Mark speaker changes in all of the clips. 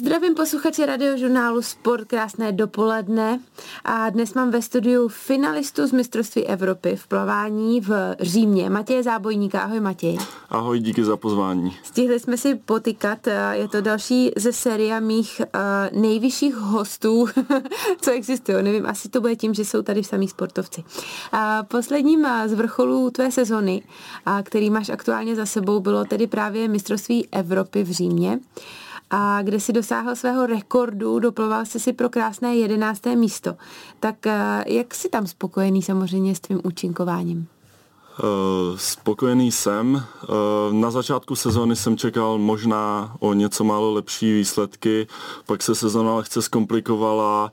Speaker 1: Zdravím posluchače radiožurnálu Sport, krásné dopoledne. A dnes mám ve studiu finalistu z mistrovství Evropy v plavání v Římě. Matěj Zábojníka. Ahoj Matěj.
Speaker 2: Ahoj, díky za pozvání.
Speaker 1: Stihli jsme si potykat, je to další ze série mých uh, nejvyšších hostů, co existují. Nevím, asi to bude tím, že jsou tady samý sportovci. Uh, posledním z vrcholů tvé sezony, uh, který máš aktuálně za sebou, bylo tedy právě mistrovství Evropy v Římě a kde si dosáhl svého rekordu, doploval jsi si pro krásné jedenácté místo. Tak eh, jak jsi tam spokojený samozřejmě s tvým účinkováním?
Speaker 2: Uh, spokojený jsem. Uh, na začátku sezóny jsem čekal možná o něco málo lepší výsledky, pak se sezóna lehce zkomplikovala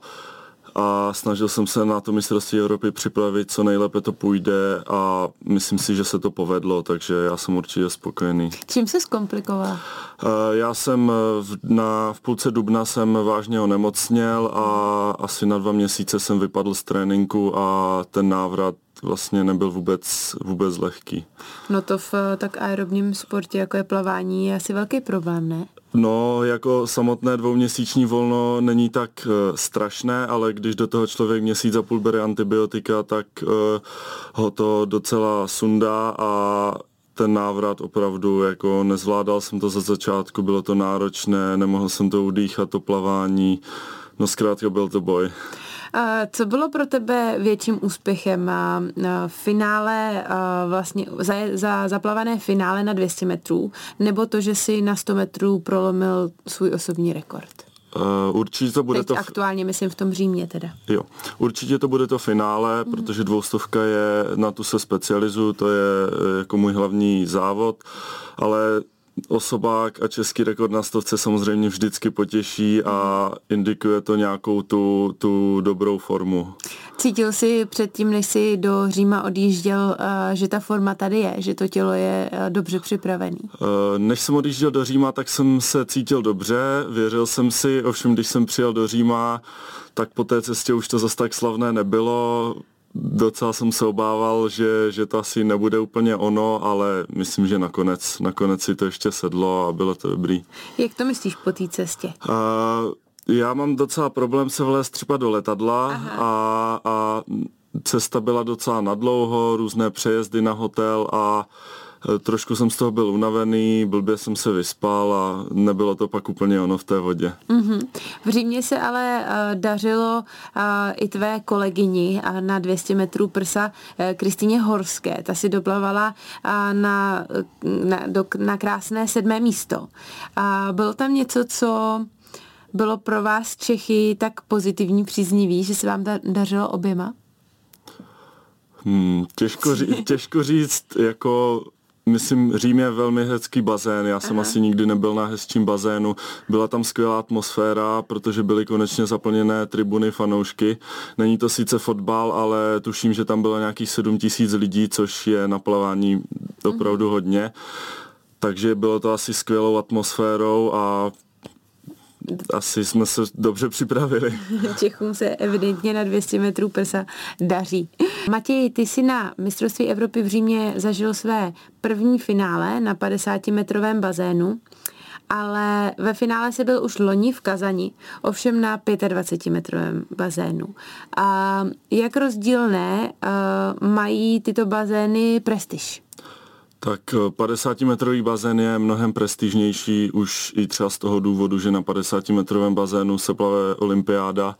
Speaker 2: a snažil jsem se na to mistrovství Evropy připravit, co nejlépe to půjde a myslím si, že se to povedlo, takže já jsem určitě spokojený.
Speaker 1: Čím se zkomplikoval?
Speaker 2: Eh, já jsem eh, v, na, v půlce dubna jsem vážně onemocněl a asi na dva měsíce jsem vypadl z tréninku a ten návrat vlastně nebyl vůbec, vůbec lehký.
Speaker 1: No to v tak aerobním sportě, jako je plavání, je asi velký problém, ne?
Speaker 2: No, jako samotné dvouměsíční volno není tak uh, strašné, ale když do toho člověk měsíc a půl bere antibiotika, tak uh, ho to docela sundá a ten návrat opravdu, jako nezvládal jsem to za začátku, bylo to náročné, nemohl jsem to udýchat, to plavání, no zkrátka byl to boj.
Speaker 1: Co bylo pro tebe větším úspěchem? Finále, vlastně za, za zaplavené finále na 200 metrů, nebo to, že si na 100 metrů prolomil svůj osobní rekord?
Speaker 2: Uh, určitě to bude
Speaker 1: Teď
Speaker 2: to...
Speaker 1: aktuálně, myslím, v tom Římě teda.
Speaker 2: Jo, určitě to bude to finále, mm. protože dvoustovka je, na tu se specializuju, to je jako můj hlavní závod, ale osobák a český rekord na stovce samozřejmě vždycky potěší a indikuje to nějakou tu, tu dobrou formu.
Speaker 1: Cítil jsi předtím, než jsi do Říma odjížděl, eh, že ta forma tady je, že to tělo je eh, dobře připravený?
Speaker 2: Eh, než jsem odjížděl do Říma, tak jsem se cítil dobře, věřil jsem si, ovšem když jsem přijel do Říma, tak po té cestě už to zase tak slavné nebylo docela jsem se obával, že, že to asi nebude úplně ono, ale myslím, že nakonec, nakonec si to ještě sedlo a bylo to dobrý.
Speaker 1: Jak to myslíš po té cestě?
Speaker 2: Uh, já mám docela problém se vlézt třeba do letadla a, a cesta byla docela nadlouho, různé přejezdy na hotel a Eh, trošku jsem z toho byl unavený, blbě jsem se vyspal a nebylo to pak úplně ono v té vodě.
Speaker 1: Mm-hmm. V Římě se ale uh, dařilo uh, i tvé kolegyni uh, na 200 metrů prsa uh, Kristýně Horské. Ta si doplavala uh, na, na, do, na krásné sedmé místo. A bylo tam něco, co bylo pro vás Čechy tak pozitivní, příznivý, že se vám da, dařilo oběma?
Speaker 2: Hmm, těžko, ří, těžko říct, jako Myslím, Řím je velmi hezký bazén, já jsem Aha. asi nikdy nebyl na hezčím bazénu. Byla tam skvělá atmosféra, protože byly konečně zaplněné tribuny fanoušky. Není to sice fotbal, ale tuším, že tam bylo nějakých 7 tisíc lidí, což je na plavání opravdu mhm. hodně. Takže bylo to asi skvělou atmosférou a asi jsme se dobře připravili.
Speaker 1: Čechům se evidentně na 200 metrů prsa daří. Matěj, ty jsi na mistrovství Evropy v Římě zažil své první finále na 50-metrovém bazénu ale ve finále se byl už loni v Kazani, ovšem na 25-metrovém bazénu. A jak rozdílné uh, mají tyto bazény prestiž?
Speaker 2: Tak 50-metrový eh, bazén je mnohem prestižnější už i třeba z toho důvodu, že na 50-metrovém bazénu se plave olympiáda,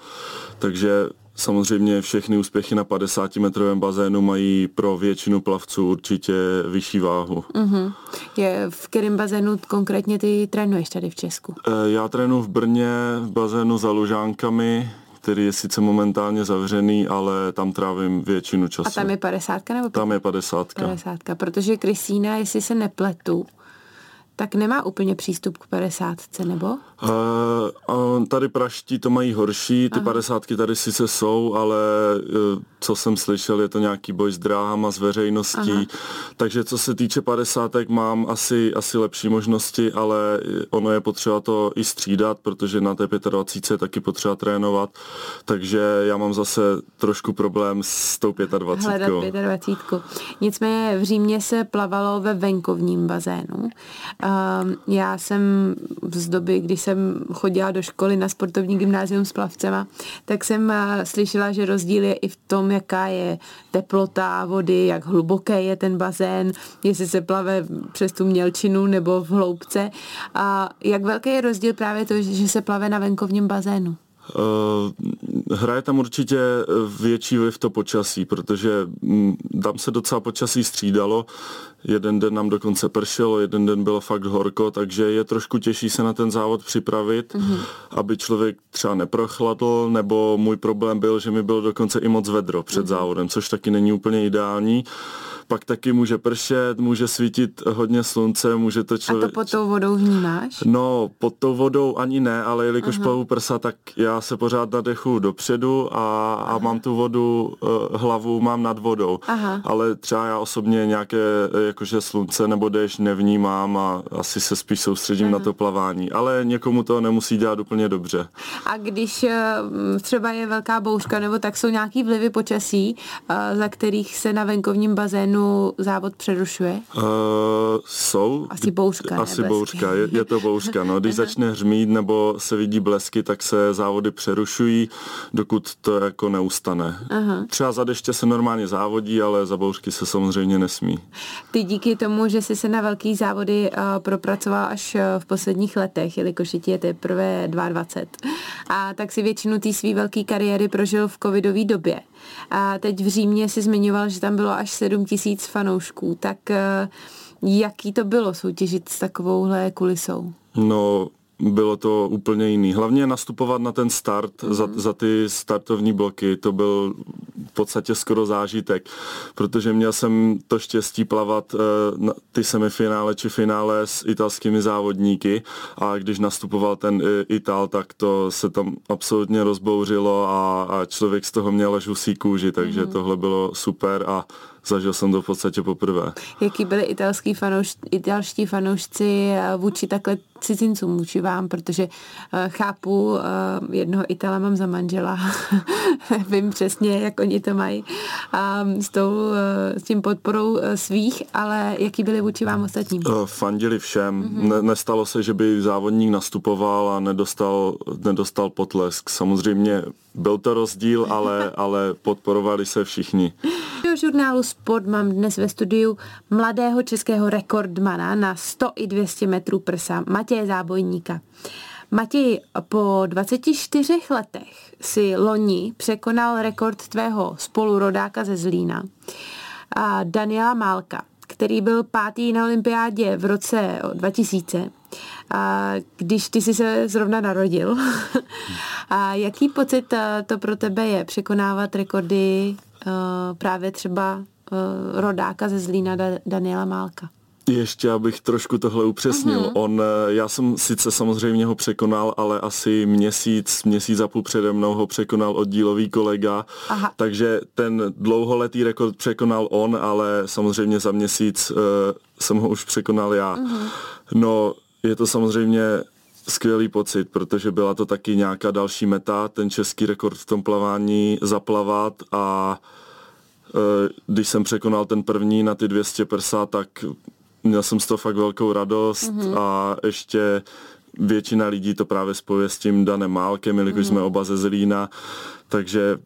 Speaker 2: takže Samozřejmě všechny úspěchy na 50-metrovém bazénu mají pro většinu plavců určitě vyšší váhu.
Speaker 1: Uh-huh. Je v kterém bazénu konkrétně ty trénuješ tady v Česku?
Speaker 2: Eh, já trénuji v Brně v bazénu za Lužánkami, který je sice momentálně zavřený, ale tam trávím většinu času.
Speaker 1: A tam je 50 nebo?
Speaker 2: Tam je 50.
Speaker 1: 50, protože Kristýna, jestli se nepletu, tak nemá úplně přístup k 50, nebo?
Speaker 2: Uh, tady praští to mají horší, ty Aha. 50 tady sice jsou, ale uh, co jsem slyšel, je to nějaký boj s dráhama, s veřejností, Aha. takže co se týče 50, mám asi, asi lepší možnosti, ale ono je potřeba to i střídat, protože na té 25 je taky potřeba trénovat, takže já mám zase trošku problém s tou 25.
Speaker 1: Hledat 25. Nicméně v Římě se plavalo ve venkovním bazénu. Uh, já jsem z doby, kdy jsem chodila do školy na sportovní gymnázium s plavcema, tak jsem slyšela, že rozdíl je i v tom, jaká je teplota vody, jak hluboké je ten bazén, jestli se plave přes tu mělčinu nebo v hloubce. A jak velký je rozdíl právě to, že se plave na venkovním bazénu?
Speaker 2: Uh, hraje tam určitě větší vliv to počasí, protože mm, tam se docela počasí střídalo. Jeden den nám dokonce pršelo, jeden den bylo fakt horko, takže je trošku těžší se na ten závod připravit, mm-hmm. aby člověk třeba neprochladl, nebo můj problém byl, že mi bylo dokonce i moc vedro před mm-hmm. závodem, což taky není úplně ideální pak taky může pršet, může svítit hodně slunce, může to člověk...
Speaker 1: A to pod tou vodou vnímáš?
Speaker 2: No, pod tou vodou ani ne, ale jelikož Aha. plavu prsa, tak já se pořád nadechu dopředu a, a mám tu vodu, uh, hlavu mám nad vodou. Aha. Ale třeba já osobně nějaké eh, jakože slunce nebo déšť nevnímám a asi se spíš soustředím Aha. na to plavání. Ale někomu to nemusí dělat úplně dobře.
Speaker 1: A když eh, třeba je velká bouřka nebo tak jsou nějaký vlivy počasí, za kterých se na venkovním bazénu hodinu závod přerušuje? Uh,
Speaker 2: jsou.
Speaker 1: Asi bouřka.
Speaker 2: Asi ne, bouřka, je, je to bouřka. No, když začne hřmít nebo se vidí blesky, tak se závody přerušují, dokud to jako neustane. Aha. Třeba za deště se normálně závodí, ale za bouřky se samozřejmě nesmí.
Speaker 1: Ty díky tomu, že jsi se na velký závody uh, propracoval až uh, v posledních letech, jelikož ti je teprve 22, a tak si většinu té své velké kariéry prožil v covidové době. A teď v Římě si zmiňoval, že tam bylo až 7 tisíc fanoušků. Tak eh, jaký to bylo soutěžit s takovouhle kulisou?
Speaker 2: No, bylo to úplně jiný. Hlavně nastupovat na ten start mm-hmm. za, za ty startovní bloky, to byl v podstatě skoro zážitek, protože měl jsem to štěstí plavat uh, na ty semifinále či finále s italskými závodníky a když nastupoval ten uh, Ital, tak to se tam absolutně rozbouřilo a, a člověk z toho měl až husí kůži, takže mm-hmm. tohle bylo super a zažil jsem to v podstatě poprvé.
Speaker 1: Jaký byli italský fanouš, italští fanoušci eh, vůči takhle cizincům, vůči vám, protože uh, chápu, uh, jednoho Itala mám za manžela, vím přesně, jak oni to mají um, s, tou, uh, s tím podporou svých, ale jaký byli vůči vám ostatním?
Speaker 2: Fandili všem. Mm-hmm. Ne, nestalo se, že by závodník nastupoval a nedostal, nedostal potlesk. Samozřejmě byl to rozdíl, ale, ale podporovali se všichni.
Speaker 1: Do žurnálu Sport mám dnes ve studiu mladého českého rekordmana na 100 i 200 metrů prsa, Matěje Zábojníka. Matěj, po 24 letech si loni překonal rekord tvého spolurodáka ze Zlína, Daniela Málka, který byl pátý na olympiádě v roce 2000 a když ty jsi se zrovna narodil. a jaký pocit eh, to pro tebe je překonávat rekordy právě třeba uh, rodáka ze Zlína da- Daniela Málka?
Speaker 2: Ještě abych trošku tohle upřesnil. Uh-huh. On, já jsem sice samozřejmě ho překonal, ale asi měsíc, měsíc a půl přede mnou ho překonal oddílový kolega, Aha. takže ten dlouholetý rekord překonal on, ale samozřejmě za měsíc uh, jsem ho už překonal já. Uh-huh. No, je to samozřejmě skvělý pocit, protože byla to taky nějaká další meta, ten český rekord v tom plavání zaplavat a e, když jsem překonal ten první na ty 200 prsa, tak měl jsem z toho fakt velkou radost mm-hmm. a ještě většina lidí to právě spojuje s tím Danem Málkem, jelikož mm-hmm. jsme oba ze Zlína, takže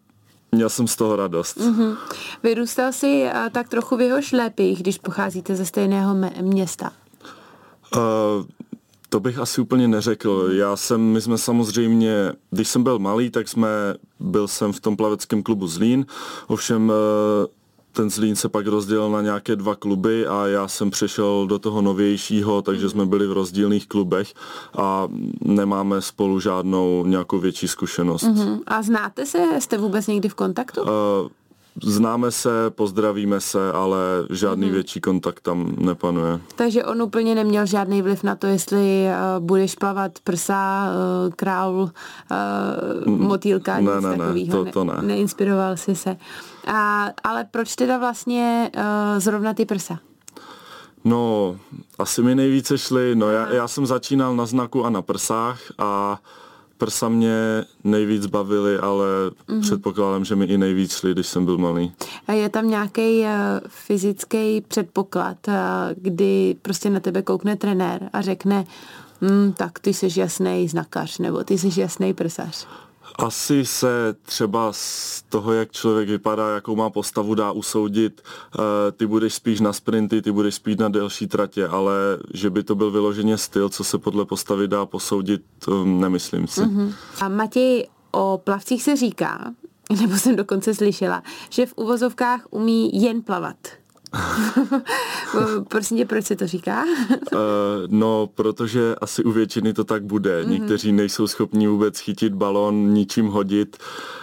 Speaker 2: měl jsem z toho radost. Mm-hmm.
Speaker 1: Vyrůstal jsi tak trochu v jeho šlépích, když pocházíte ze stejného města.
Speaker 2: Uh, to bych asi úplně neřekl. Já jsem, my jsme samozřejmě, když jsem byl malý, tak jsme, byl jsem v tom plaveckém klubu Zlín, ovšem eh, ten Zlín se pak rozdělil na nějaké dva kluby a já jsem přešel do toho novějšího, takže jsme byli v rozdílných klubech a nemáme spolu žádnou nějakou větší zkušenost. Uh-huh.
Speaker 1: A znáte se? Jste vůbec někdy v kontaktu? Uh,
Speaker 2: Známe se, pozdravíme se, ale žádný hmm. větší kontakt tam nepanuje.
Speaker 1: Takže on úplně neměl žádný vliv na to, jestli uh, budeš plavat prsa, uh, král, uh, motýlka,
Speaker 2: ne, nic ne, takového. Ne, to, to ne.
Speaker 1: Neinspiroval si se. A, ale proč teda vlastně uh, zrovna ty prsa?
Speaker 2: No, asi mi nejvíce šly, no já, já jsem začínal na znaku a na prsách a prsa mě nejvíc bavily, ale mm-hmm. předpokládám, že mi i nejvíc šly, když jsem byl malý.
Speaker 1: A je tam nějaký uh, fyzický předpoklad, uh, kdy prostě na tebe koukne trenér a řekne, hm, tak ty jsi jasný znakař, nebo ty jsi jasný prsař?
Speaker 2: Asi se třeba z toho, jak člověk vypadá, jakou má postavu, dá usoudit. Eh, ty budeš spíš na sprinty, ty budeš spíš na delší tratě, ale že by to byl vyloženě styl, co se podle postavy dá posoudit, nemyslím si. Uh-huh.
Speaker 1: A Matěj, o plavcích se říká, nebo jsem dokonce slyšela, že v uvozovkách umí jen plavat. Prosím tě, proč se to říká?
Speaker 2: uh, no, protože asi u většiny to tak bude. Mm-hmm. Někteří nejsou schopni vůbec chytit balon, ničím hodit. Uh,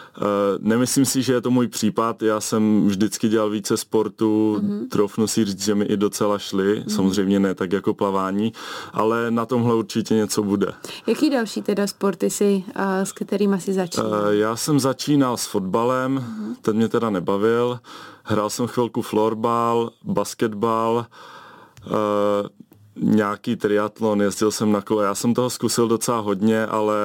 Speaker 2: nemyslím si, že je to můj případ. Já jsem vždycky dělal více sportu, mm-hmm. troufnu si říct, že mi i docela šly. Mm-hmm. Samozřejmě ne tak jako plavání, ale na tomhle určitě něco bude.
Speaker 1: Jaký další teda sporty si, uh, s kterými si začínal? Uh,
Speaker 2: já jsem začínal s fotbalem, mm-hmm. ten mě teda nebavil. Hrál jsem chvilku florbal, basketbal, uh, nějaký triatlon, jezdil jsem na kole. Já jsem toho zkusil docela hodně, ale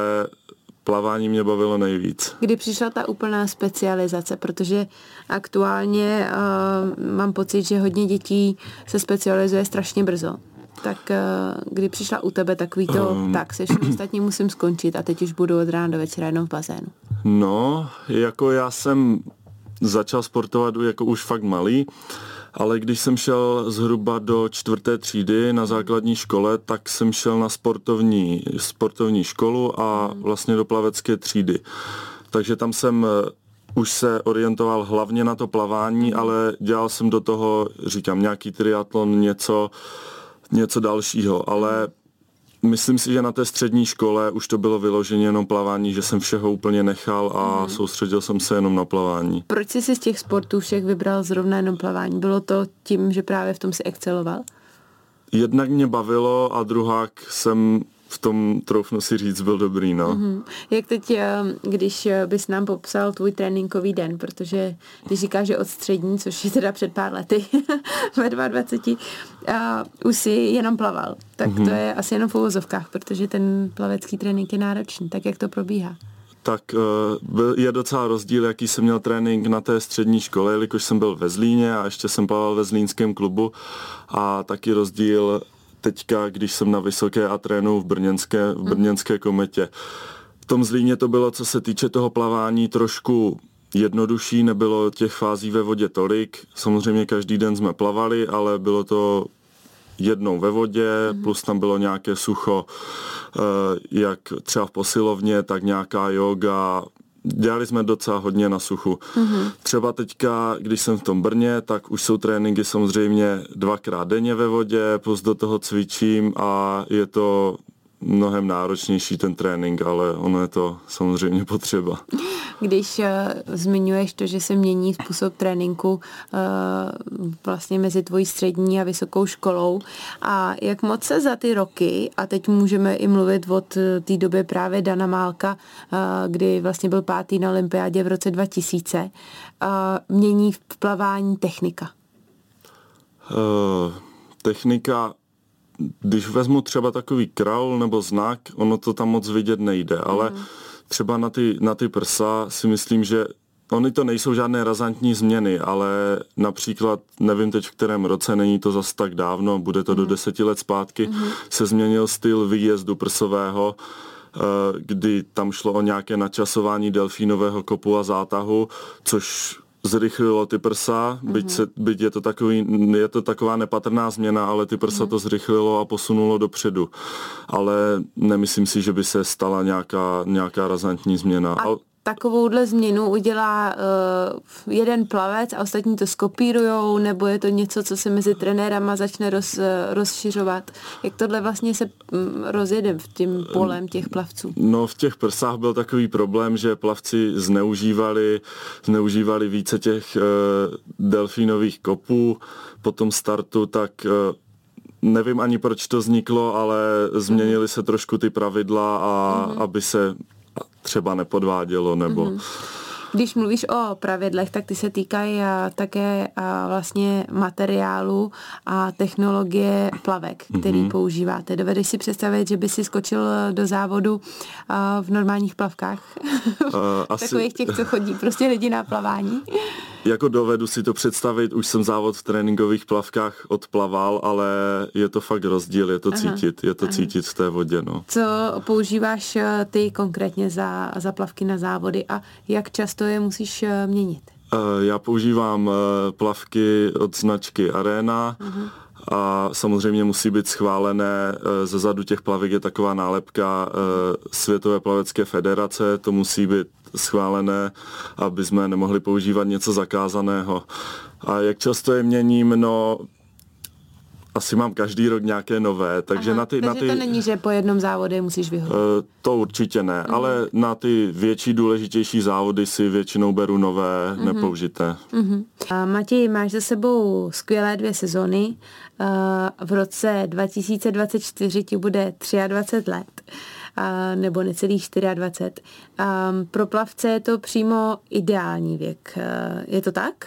Speaker 2: plavání mě bavilo nejvíc.
Speaker 1: Kdy přišla ta úplná specializace, protože aktuálně uh, mám pocit, že hodně dětí se specializuje strašně brzo. Tak uh, kdy přišla u tebe takový to, um, tak se ostatní musím skončit a teď už budu od rána do večera jenom v bazénu.
Speaker 2: No, jako já jsem začal sportovat jako už fakt malý, ale když jsem šel zhruba do čtvrté třídy na základní škole, tak jsem šel na sportovní, sportovní školu a vlastně do plavecké třídy. Takže tam jsem eh, už se orientoval hlavně na to plavání, ale dělal jsem do toho, říkám, nějaký triatlon, něco, něco dalšího, ale Myslím si, že na té střední škole už to bylo vyloženě jenom plavání, že jsem všeho úplně nechal a mm. soustředil jsem se jenom na plavání.
Speaker 1: Proč jsi si z těch sportů všech vybral zrovna jenom plavání? Bylo to tím, že právě v tom si exceloval?
Speaker 2: Jednak mě bavilo a druhák jsem v tom, troufnu si říct, byl dobrý, no. Mm-hmm.
Speaker 1: Jak teď, eh, když eh, bys nám popsal tvůj tréninkový den, protože když říkáš, že od střední, což je teda před pár lety, ve 22, a už si jenom plaval, tak mm-hmm. to je asi jenom v uvozovkách, protože ten plavecký trénink je náročný. Tak jak to probíhá?
Speaker 2: tak uh, je docela rozdíl, jaký jsem měl trénink na té střední škole, jelikož jsem byl ve Zlíně a ještě jsem plaval ve Zlínském klubu a taky rozdíl teďka, když jsem na Vysoké a trénu v brněnské, v mhm. brněnské kometě. V tom Zlíně to bylo, co se týče toho plavání, trošku jednodušší, nebylo těch fází ve vodě tolik. Samozřejmě každý den jsme plavali, ale bylo to jednou ve vodě, mm-hmm. plus tam bylo nějaké sucho, eh, jak třeba v posilovně, tak nějaká yoga, dělali jsme docela hodně na suchu. Mm-hmm. Třeba teďka, když jsem v tom Brně, tak už jsou tréninky samozřejmě dvakrát denně ve vodě, plus do toho cvičím a je to mnohem náročnější ten trénink, ale ono je to samozřejmě potřeba.
Speaker 1: Když uh, zmiňuješ to, že se mění způsob tréninku uh, vlastně mezi tvojí střední a vysokou školou a jak moc se za ty roky, a teď můžeme i mluvit od eh, té doby právě Dana Málka, uh, kdy vlastně byl pátý na olympiádě v roce 2000, uh, mění v plavání technika?
Speaker 2: Uh, technika když vezmu třeba takový kraul nebo znak, ono to tam moc vidět nejde, ale mm. třeba na ty, na ty prsa si myslím, že Ony to nejsou žádné razantní změny, ale například, nevím teď v kterém roce, není to zas tak dávno, bude to mm. do deseti let zpátky, mm. se změnil styl výjezdu prsového, eh, kdy tam šlo o nějaké načasování delfínového kopu a zátahu, což zrychlilo ty prsa, mm-hmm. byť, se, byť je, to takový, je to taková nepatrná změna, ale ty prsa mm-hmm. to zrychlilo a posunulo dopředu. Ale nemyslím si, že by se stala nějaká, nějaká razantní změna.
Speaker 1: A takovouhle změnu udělá uh, jeden plavec a ostatní to skopírujou, nebo je to něco, co se mezi trenérama začne roz, rozšiřovat? Jak tohle vlastně se um, rozjede v tím polem těch plavců?
Speaker 2: No v těch prsách byl takový problém, že plavci zneužívali, zneužívali více těch uh, delfínových kopů po tom startu, tak uh, nevím ani proč to vzniklo, ale změnily se trošku ty pravidla a mm-hmm. aby se třeba nepodvádělo nebo... Mm-hmm.
Speaker 1: Když mluvíš o pravidlech, tak ty se týkají také a vlastně materiálu a technologie plavek, který mm-hmm. používáte. Dovedeš si představit, že by si skočil do závodu v normálních plavkách? Uh, asi... Takových těch, co chodí, prostě lidi na plavání?
Speaker 2: jako dovedu si to představit, už jsem závod v tréninkových plavkách odplaval, ale je to fakt rozdíl, je to Aha. cítit, je to Aha. cítit v té vodě. No.
Speaker 1: Co používáš eh, ty konkrétně za, za plavky na závody a jak často je musíš eh, měnit?
Speaker 2: Eh, já používám plavky od značky Arena, uh-huh a samozřejmě musí být schválené, ze zadu těch plavek je taková nálepka Světové plavecké federace, to musí být schválené, aby jsme nemohli používat něco zakázaného. A jak často je měním, no asi mám každý rok nějaké nové, takže
Speaker 1: Aha,
Speaker 2: na ty...
Speaker 1: Takže
Speaker 2: na ty,
Speaker 1: to není, že po jednom závodě musíš vyhodit. Uh,
Speaker 2: to určitě ne, uh-huh. ale na ty větší důležitější závody si většinou beru nové, uh-huh. nepoužité. Uh-huh.
Speaker 1: Uh, Matěj, máš za sebou skvělé dvě sezony. Uh, v roce 2024 ti bude 23 let nebo necelých 24. Pro plavce je to přímo ideální věk. Je to tak?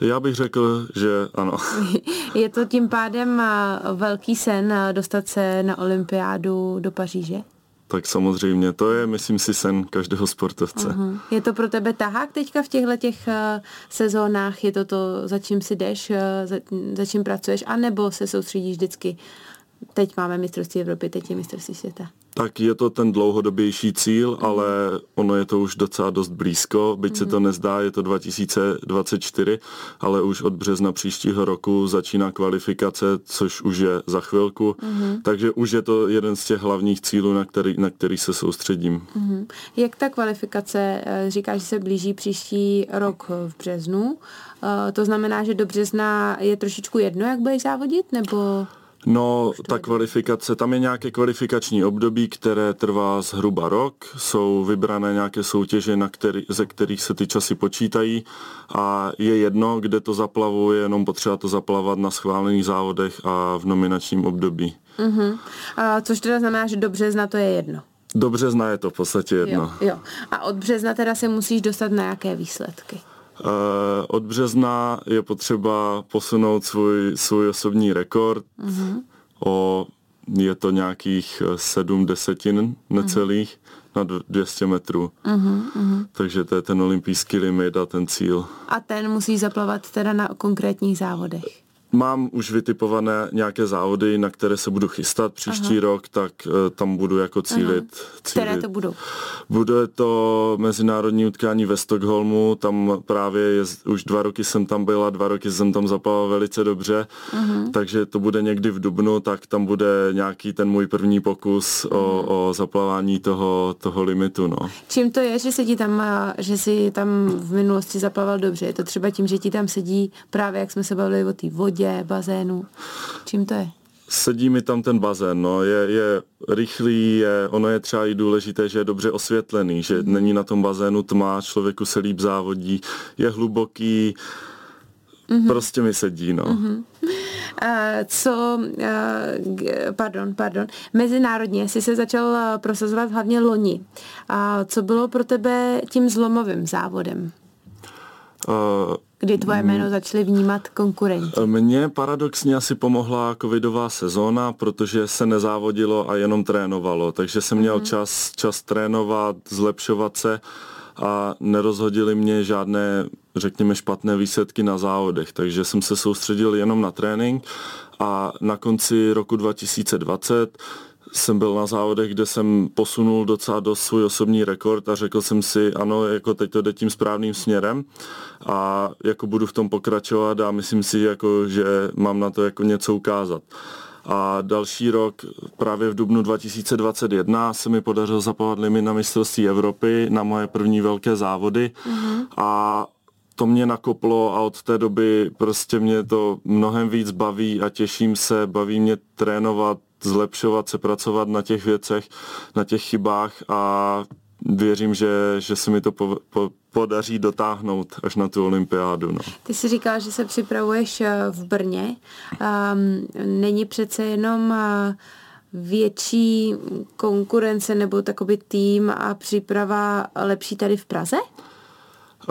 Speaker 2: Já bych řekl, že ano.
Speaker 1: Je to tím pádem velký sen dostat se na olympiádu do Paříže?
Speaker 2: Tak samozřejmě, to je, myslím si, sen každého sportovce. Uh-huh.
Speaker 1: Je to pro tebe tahák teďka v těchto těch uh, sezónách? Je to to, za čím si jdeš, za, za čím pracuješ, anebo se soustředíš vždycky teď máme mistrovství Evropy, teď je mistrovství světa.
Speaker 2: Tak je to ten dlouhodobější cíl, mm. ale ono je to už docela dost blízko, byť mm. se to mhm. nezdá, je to 2024, ale už od března příštího roku začíná kvalifikace, což už je za chvilku, mm. takže už je to jeden z těch hlavních cílů, na který, na který se soustředím. Mm.
Speaker 1: Jak ta kvalifikace, eh, říkáš, že se blíží příští rok v březnu, eh, to znamená, že do března je trošičku jedno, jak budeš závodit, nebo...
Speaker 2: No, ta kvalifikace, tam je nějaké kvalifikační období, které trvá zhruba rok. Jsou vybrané nějaké soutěže, na který, ze kterých se ty časy počítají a je jedno, kde to zaplavuje, jenom potřeba to zaplavat na schválených závodech a v nominačním období.
Speaker 1: Uh-huh. A což teda znamená, že do března to je jedno.
Speaker 2: Do března je to v podstatě jedno.
Speaker 1: Jo, jo. A od března teda se musíš dostat na jaké výsledky?
Speaker 2: Eh, od března je potřeba posunout svůj, svůj osobní rekord mm-hmm. o, je to nějakých eh, sedm desetin necelých mm-hmm. na 200 metrů. Mm-hmm. Takže to je ten olympijský limit a ten cíl.
Speaker 1: A ten musí zaplavat teda na konkrétních závodech?
Speaker 2: Mám už vytipované nějaké závody, na které se budu chystat příští Aha. rok, tak uh, tam budu jako cílit,
Speaker 1: cílit. Které to budou?
Speaker 2: Bude to mezinárodní utkání ve Stockholmu, tam právě je, už dva roky jsem tam byla, dva roky jsem tam zaplaval velice dobře, Aha. takže to bude někdy v Dubnu, tak tam bude nějaký ten můj první pokus o, o zaplavání toho, toho limitu. No.
Speaker 1: Čím to je, že se ti tam, že si tam v minulosti zaplaval dobře? Je to třeba tím, že ti tam sedí právě, jak jsme se bavili o té vodě, vodě, bazénu? Čím to je?
Speaker 2: Sedí mi tam ten bazén, no, je, je rychlý, je, ono je třeba i důležité, že je dobře osvětlený, že mm. není na tom bazénu tma, člověku se líp závodí, je hluboký, mm-hmm. prostě mi sedí, no. Mm-hmm.
Speaker 1: Uh, co, uh, pardon, pardon, mezinárodně jsi se začal prosazovat hlavně loni. Uh, co bylo pro tebe tím zlomovým závodem? Kdy tvoje jméno mm. začaly vnímat konkurenti?
Speaker 2: Mně paradoxně asi pomohla covidová sezóna, protože se nezávodilo a jenom trénovalo, takže jsem měl mm. čas, čas trénovat, zlepšovat se a nerozhodili mě žádné, řekněme, špatné výsledky na závodech, takže jsem se soustředil jenom na trénink a na konci roku 2020 jsem byl na závodech, kde jsem posunul docela do svůj osobní rekord a řekl jsem si, ano, jako teď to jde tím správným směrem a jako budu v tom pokračovat a myslím si, jako, že mám na to jako něco ukázat. A další rok, právě v dubnu 2021, se mi podařilo zapovat limit na mistrovství Evropy na moje první velké závody mm-hmm. a to mě nakoplo a od té doby prostě mě to mnohem víc baví a těším se, baví mě trénovat zlepšovat se, pracovat na těch věcech, na těch chybách a věřím, že, že se mi to po, po, podaří dotáhnout až na tu olympiádu. No.
Speaker 1: Ty jsi říkal, že se připravuješ eh, v Brně. Um, není přece jenom uh, větší konkurence nebo takový tým a příprava lepší tady v Praze?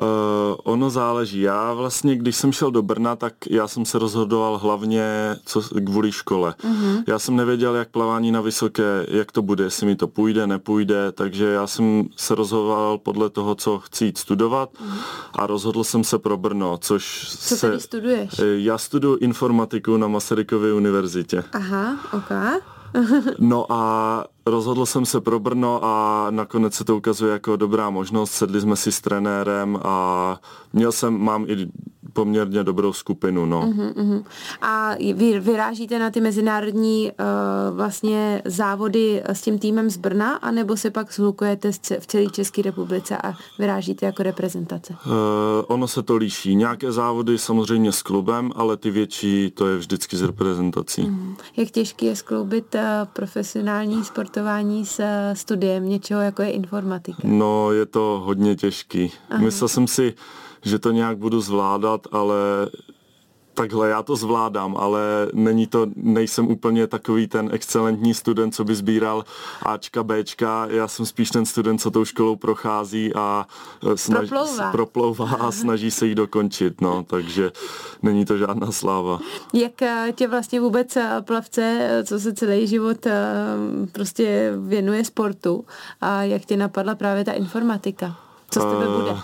Speaker 2: Uh, ono záleží. Já vlastně, když jsem šel do Brna, tak já jsem se rozhodoval hlavně co, kvůli škole. Uh-huh. Já jsem nevěděl, jak plavání na vysoké, jak to bude, jestli mi to půjde, nepůjde, takže já jsem se rozhodoval podle toho, co chci jít studovat uh-huh. a rozhodl jsem se pro Brno, což
Speaker 1: co
Speaker 2: se...
Speaker 1: tady studuješ?
Speaker 2: Já studuji informatiku na Masarykově univerzitě.
Speaker 1: Aha, ok.
Speaker 2: No a rozhodl jsem se pro Brno a nakonec se to ukazuje jako dobrá možnost. Sedli jsme si s trenérem a měl jsem, mám i poměrně dobrou skupinu. No.
Speaker 1: Uh-huh, uh-huh. A vy vyrážíte na ty mezinárodní uh, vlastně závody s tím týmem z Brna, anebo se pak zhlukujete v celé České republice a vyrážíte jako reprezentace? Uh,
Speaker 2: ono se to líší. Nějaké závody samozřejmě s klubem, ale ty větší to je vždycky s reprezentací. Uh-huh.
Speaker 1: Jak těžké je skloubit uh, profesionální sportování s uh, studiem něčeho, jako je informatika?
Speaker 2: No, je to hodně těžký. Uh-huh. Myslel jsem si, že to nějak budu zvládat, ale takhle, já to zvládám, ale není to, nejsem úplně takový ten excelentní student, co by sbíral Ačka, Bčka, já jsem spíš ten student, co tou školou prochází a
Speaker 1: e, snaží, proplouvá.
Speaker 2: proplouvá a snaží se jí dokončit, no, takže není to žádná sláva.
Speaker 1: Jak e, tě vlastně vůbec e, plavce, co se celý život prostě věnuje sportu a jak tě napadla právě ta informatika? Co z tebe bude?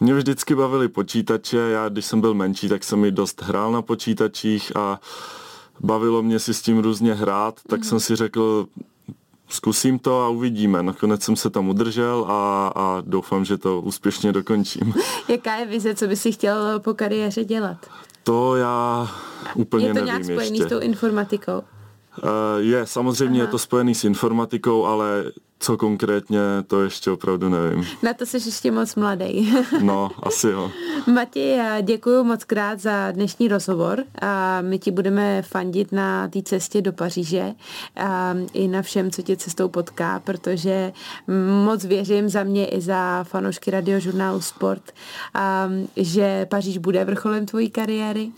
Speaker 2: Mě vždycky bavily počítače, já když jsem byl menší, tak jsem mi dost hrál na počítačích a bavilo mě si s tím různě hrát, tak mm. jsem si řekl, zkusím to a uvidíme. Nakonec jsem se tam udržel a, a doufám, že to úspěšně dokončím.
Speaker 1: Jaká je vize, co by si chtěl po kariéře dělat?
Speaker 2: To já úplně nevím
Speaker 1: Je to
Speaker 2: nějak
Speaker 1: spojený
Speaker 2: ještě.
Speaker 1: s tou informatikou?
Speaker 2: Uh, je, samozřejmě Aha. je to spojený s informatikou, ale co konkrétně, to ještě opravdu nevím.
Speaker 1: Na to jsi ještě moc mladý.
Speaker 2: no, asi jo.
Speaker 1: Mati, děkuji moc krát za dnešní rozhovor a my ti budeme fandit na té cestě do Paříže a i na všem, co tě cestou potká, protože moc věřím za mě i za fanoušky radiožurnálu Sport, a, že Paříž bude vrcholem tvojí kariéry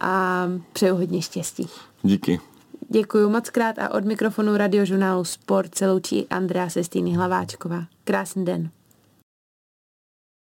Speaker 1: a přeju hodně štěstí.
Speaker 2: Díky.
Speaker 1: Děkuji moc krát a od mikrofonu radiožurnálu Sport se loučí Andrea Sestýny Hlaváčková. Krásný den.